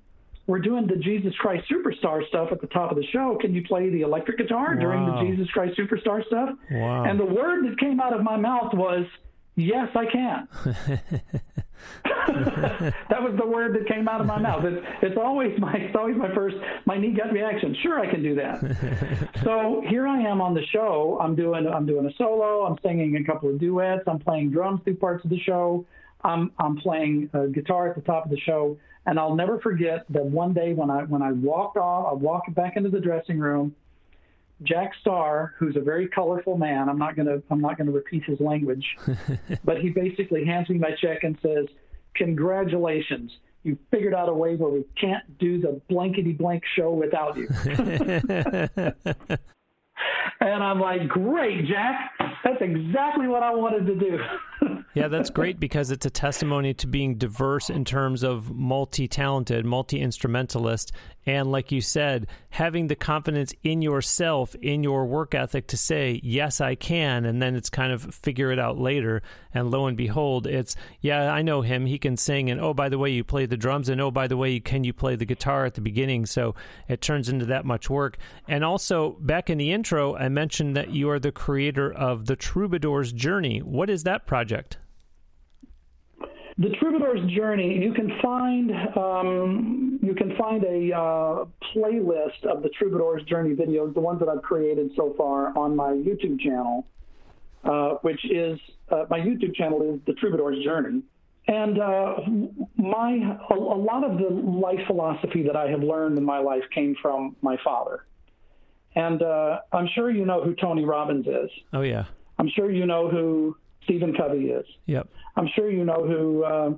we're doing the Jesus Christ Superstar stuff at the top of the show. Can you play the electric guitar wow. during the Jesus Christ Superstar stuff? Wow. And the word that came out of my mouth was, Yes, I can. that was the word that came out of my mouth. It's, it's always my it's always my first my knee gut reaction. Sure, I can do that. so here I am on the show. I'm doing I'm doing a solo. I'm singing a couple of duets. I'm playing drums through parts of the show. I'm I'm playing uh, guitar at the top of the show. And I'll never forget that one day when I when I walked off, I walked back into the dressing room. Jack Starr, who's a very colorful man, I'm not gonna I'm not gonna repeat his language, but he basically hands me my check and says, "Congratulations, you figured out a way where we can't do the blankety blank show without you." and I'm like, "Great, Jack, that's exactly what I wanted to do." Yeah, that's great because it's a testimony to being diverse in terms of multi talented, multi instrumentalist. And like you said, having the confidence in yourself, in your work ethic to say, yes, I can. And then it's kind of figure it out later. And lo and behold, it's, yeah, I know him. He can sing. And oh, by the way, you play the drums. And oh, by the way, can you play the guitar at the beginning? So it turns into that much work. And also, back in the intro, I mentioned that you are the creator of The Troubadour's Journey. What is that project? The Troubadour's Journey. You can find um, you can find a uh, playlist of the Troubadour's Journey videos, the ones that I've created so far, on my YouTube channel, uh, which is uh, my YouTube channel is the Troubadour's Journey. And uh, my a, a, lot of the life philosophy that I have learned in my life came from my father. And uh, I'm sure you know who Tony Robbins is. Oh yeah. I'm sure you know who Stephen Covey is. Yep. I'm sure you know who, uh,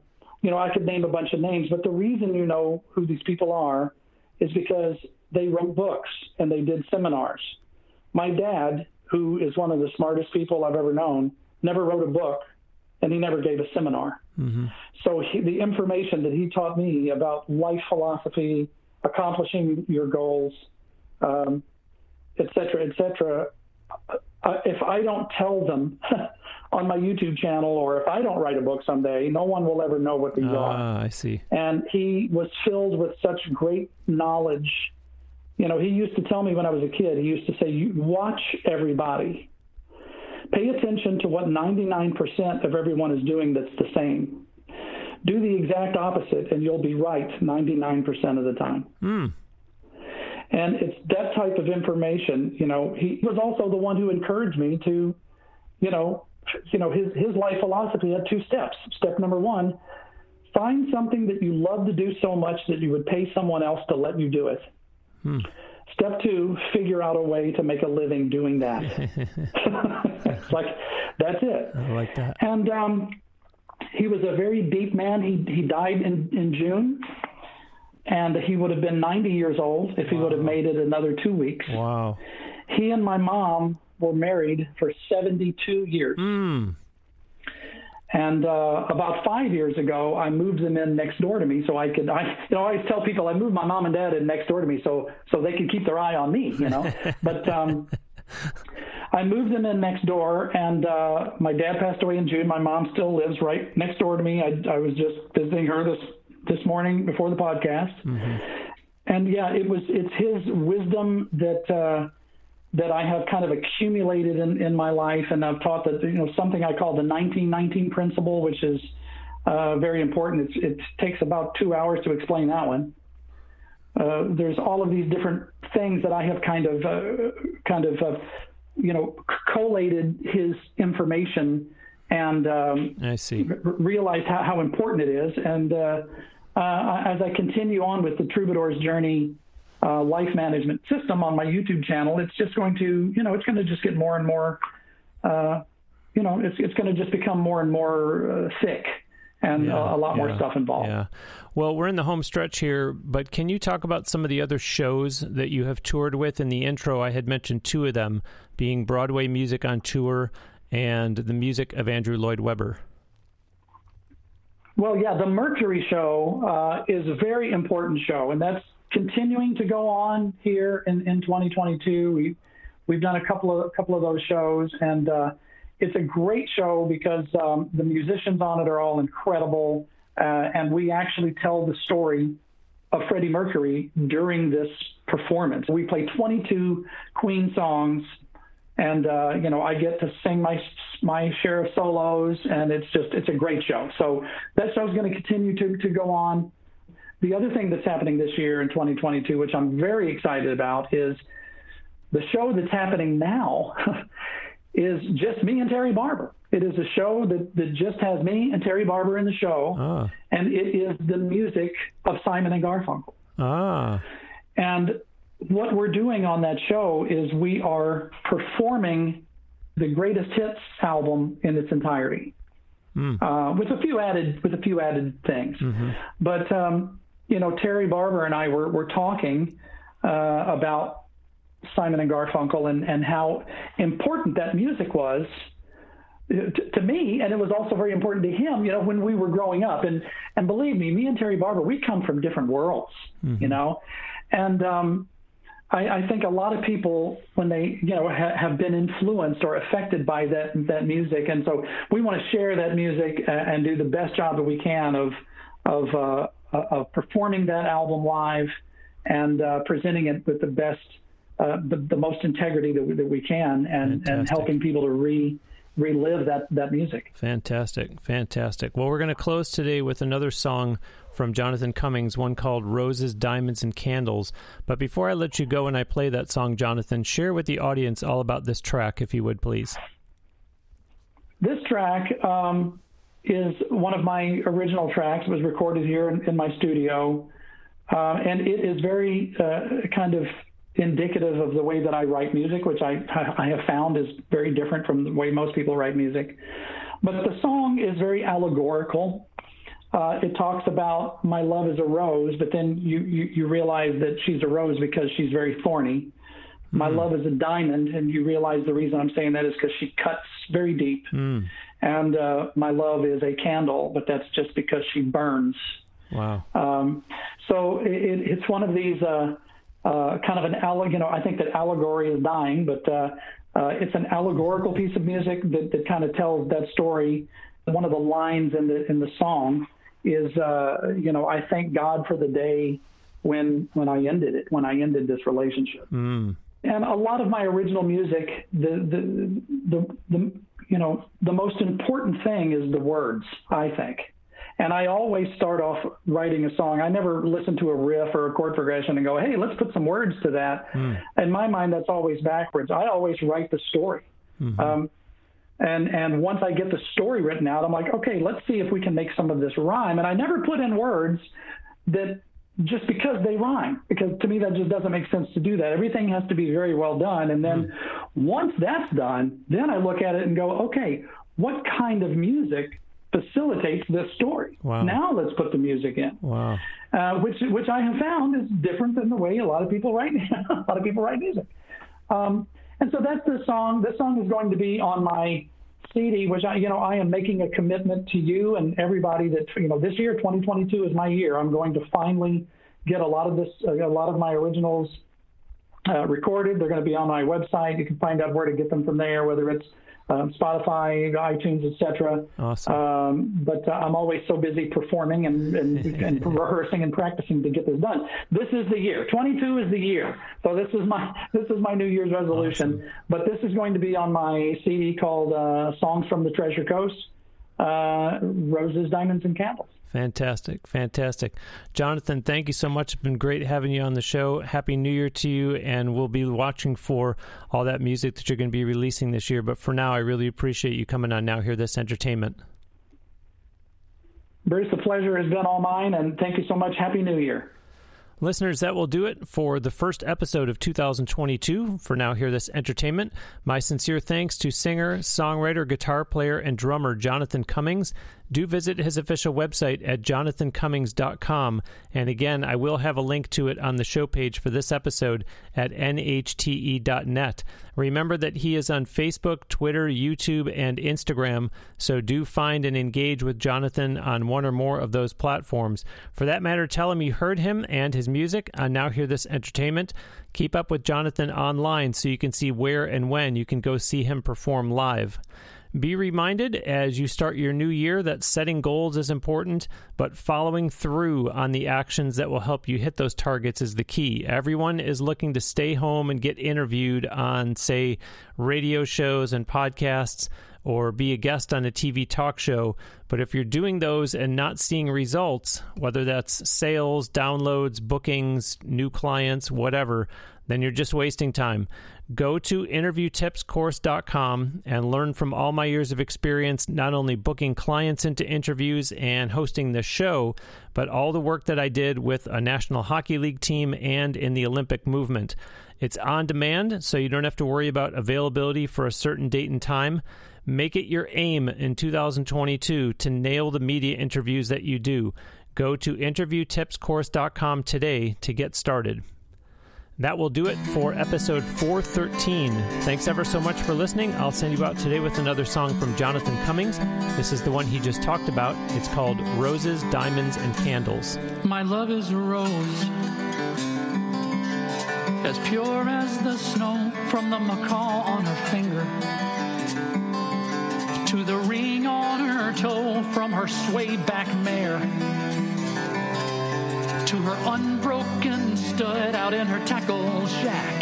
you know, I could name a bunch of names, but the reason you know who these people are is because they wrote books and they did seminars. My dad, who is one of the smartest people I've ever known, never wrote a book and he never gave a seminar. Mm-hmm. So he, the information that he taught me about life philosophy, accomplishing your goals, um, et cetera, et cetera, uh, if I don't tell them on my YouTube channel, or if I don't write a book someday, no one will ever know what these ah, are. I see. And he was filled with such great knowledge. You know, he used to tell me when I was a kid, he used to say, you watch everybody. Pay attention to what 99% of everyone is doing that's the same. Do the exact opposite, and you'll be right 99% of the time. Mm. And it's that type of information. You know, he was also the one who encouraged me to, you know, you know, his, his life philosophy had two steps. Step number one, find something that you love to do so much that you would pay someone else to let you do it. Hmm. Step two, figure out a way to make a living doing that. it's like, that's it. I like that. And um, he was a very deep man. He, he died in, in June, and he would have been 90 years old if he wow. would have made it another two weeks. Wow. He and my mom were married for 72 years. Mm. And uh, about five years ago, I moved them in next door to me, so I could. I, you know, I always tell people I moved my mom and dad in next door to me, so so they could keep their eye on me, you know. but um, I moved them in next door, and uh, my dad passed away in June. My mom still lives right next door to me. I, I was just visiting her this this morning before the podcast, mm-hmm. and yeah, it was it's his wisdom that. Uh, that I have kind of accumulated in, in my life, and I've taught that you know something I call the 1919 principle, which is uh, very important. It's, it takes about two hours to explain that one. Uh, there's all of these different things that I have kind of uh, kind of uh, you know collated his information and um, I see r- realized how, how important it is. And uh, uh, as I continue on with the Troubadour's Journey uh, life management system on my YouTube channel, it's just going to you know it's going to just get more and more uh, you know it's it's going to just become more and more thick and yeah, a lot more stuff involved. Yeah. Well, we're in the home stretch here, but can you talk about some of the other shows that you have toured with? In the intro, I had mentioned two of them being Broadway Music on Tour and the music of Andrew Lloyd Webber. Well, yeah, the Mercury show uh, is a very important show, and that's continuing to go on here in, in 2022. We, we've done a couple of a couple of those shows, and uh, it's a great show because um, the musicians on it are all incredible, uh, and we actually tell the story of Freddie Mercury during this performance. We play 22 Queen songs, and uh, you know I get to sing my my share of solos, and it's just it's a great show. So that show is going to continue to to go on. The other thing that's happening this year in 2022, which I'm very excited about, is the show that's happening now is just me and Terry Barber. It is a show that, that just has me and Terry Barber in the show, ah. and it is the music of Simon and Garfunkel. Ah. And what we're doing on that show is we are performing the greatest hits album in its entirety, mm. uh, with a few added with a few added things. Mm-hmm. But um, you know, Terry Barber and I were were talking uh, about Simon and Garfunkel and, and how important that music was to, to, me, and it was also very important to him, you know, when we were growing up. And and believe me, me and Terry Barber, we come from different worlds, mm-hmm. you know, and um, I, I, think a lot of people, when they you know ha- have been influenced or affected by that that music, and so we want to share that music and do the best job that we can of of uh, of performing that album live and uh, presenting it with the best uh, the, the most integrity that we, that we can and, and helping people to re relive that, that music. Fantastic. Fantastic. Well, we're going to close today with another song from Jonathan Cummings, one called Roses, Diamonds, and Candles. But before I let you go and I play that song, Jonathan, share with the audience all about this track, if you would, please. This track um, is one of my original tracks. It was recorded here in, in my studio. Uh, and it is very uh, kind of indicative of the way that I write music, which I, I have found is very different from the way most people write music. But the song is very allegorical. Uh, it talks about my love is a rose, but then you, you, you realize that she's a rose because she's very thorny. Mm. My love is a diamond, and you realize the reason I'm saying that is because she cuts very deep. Mm. And uh, my love is a candle, but that's just because she burns. Wow. Um, so it, it's one of these. Uh, uh, kind of an allegory, you know I think that allegory is dying, but uh, uh, it's an allegorical piece of music that, that kind of tells that story. One of the lines in the in the song is uh, you know I thank God for the day when when I ended it when I ended this relationship. Mm. And a lot of my original music, the, the the the you know the most important thing is the words. I think and I always start off writing a song. I never listen to a riff or a chord progression and go, hey, let's put some words to that. Mm. In my mind, that's always backwards. I always write the story. Mm-hmm. Um, and and once I get the story written out, I'm like, okay, let's see if we can make some of this rhyme. And I never put in words that just because they rhyme, because to me that just doesn't make sense to do that. Everything has to be very well done. And then mm. once that's done, then I look at it and go, okay, what kind of music facilitates this story. Wow. Now let's put the music in. Wow. Uh, which which I have found is different than the way a lot of people write a lot of people write music. Um, and so that's the song. This song is going to be on my CD, which I you know I am making a commitment to you and everybody that you know this year 2022 is my year. I'm going to finally get a lot of this a lot of my originals uh, recorded. They're going to be on my website. You can find out where to get them from there, whether it's um, Spotify, iTunes, etc. Awesome. Um, but uh, I'm always so busy performing and, and, and, rehearsing and practicing to get this done. This is the year. 22 is the year. So this is my this is my New Year's resolution. Awesome. But this is going to be on my CD called uh, "Songs from the Treasure Coast." Uh, roses, diamonds, and candles. Fantastic, fantastic. Jonathan, thank you so much. It's been great having you on the show. Happy New Year to you, and we'll be watching for all that music that you're going to be releasing this year. But for now, I really appreciate you coming on Now Hear This Entertainment. Bruce, the pleasure has been all mine, and thank you so much. Happy New Year. Listeners, that will do it for the first episode of 2022 for Now Hear This Entertainment. My sincere thanks to singer, songwriter, guitar player, and drummer Jonathan Cummings do visit his official website at jonathancummings.com. And again, I will have a link to it on the show page for this episode at nhte.net. Remember that he is on Facebook, Twitter, YouTube, and Instagram, so do find and engage with Jonathan on one or more of those platforms. For that matter, tell him you heard him and his music on Now Hear This Entertainment. Keep up with Jonathan online so you can see where and when you can go see him perform live. Be reminded as you start your new year that setting goals is important, but following through on the actions that will help you hit those targets is the key. Everyone is looking to stay home and get interviewed on, say, radio shows and podcasts or be a guest on a TV talk show. But if you're doing those and not seeing results, whether that's sales, downloads, bookings, new clients, whatever, then you're just wasting time. Go to interviewtipscourse.com and learn from all my years of experience, not only booking clients into interviews and hosting the show, but all the work that I did with a National Hockey League team and in the Olympic movement. It's on demand, so you don't have to worry about availability for a certain date and time. Make it your aim in 2022 to nail the media interviews that you do. Go to interviewtipscourse.com today to get started. That will do it for episode 413. Thanks ever so much for listening. I'll send you out today with another song from Jonathan Cummings. This is the one he just talked about. It's called Roses, Diamonds, and Candles. My love is a rose, as pure as the snow from the macaw on her finger to the ring on her toe from her sway back mare to her unbroken stud out in her tackle shack.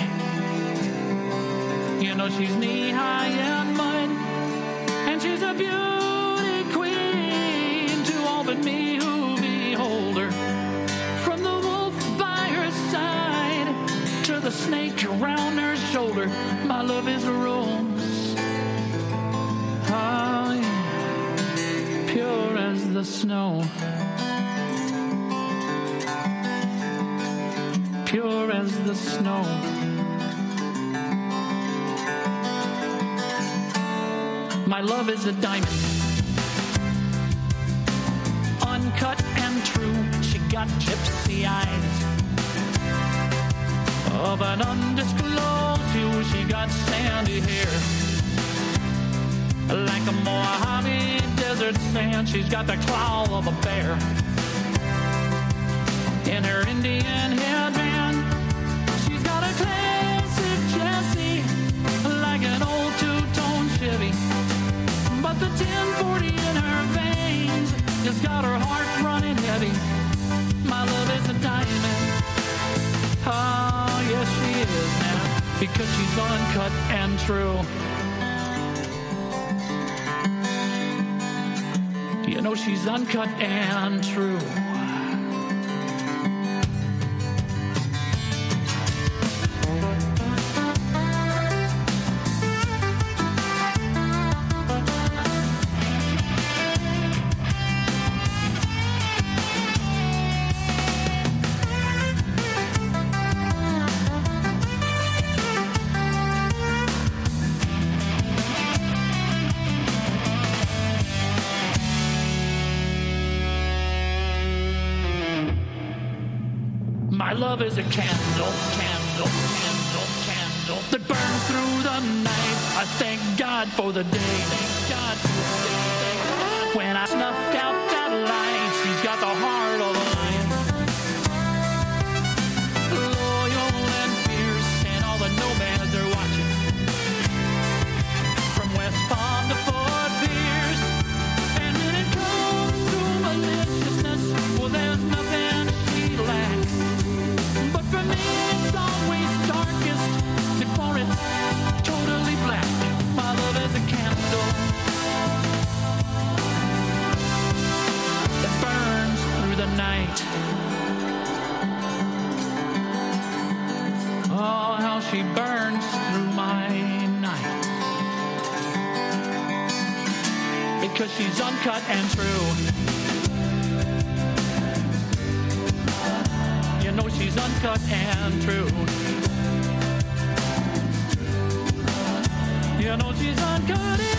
You know she's knee high in mud, and she's a beauty queen to all but me who behold her. From the wolf by her side to the snake around her shoulder, my love is a rose. Oh, yeah. pure as the snow. Pure as the snow. My love is a diamond, uncut and true. She got gypsy eyes of an undisclosed hue. She got sandy hair like a Mojave desert sand. She's got the claw of a bear in her Indian headband. She's got a classic Jessie, like an old two-tone Chevy. But the 1040 in her veins just got her heart running heavy. My love is a diamond. Oh, yes, she is now, because she's uncut and true. You know she's uncut and true. Love is a candle, candle, candle, candle that burns through the night. I thank God for the day. Thank God for the day. When I snuffed out that light, she's got the heart of she burns through my night. Because she's uncut and true. You know she's uncut and true. You know she's uncut and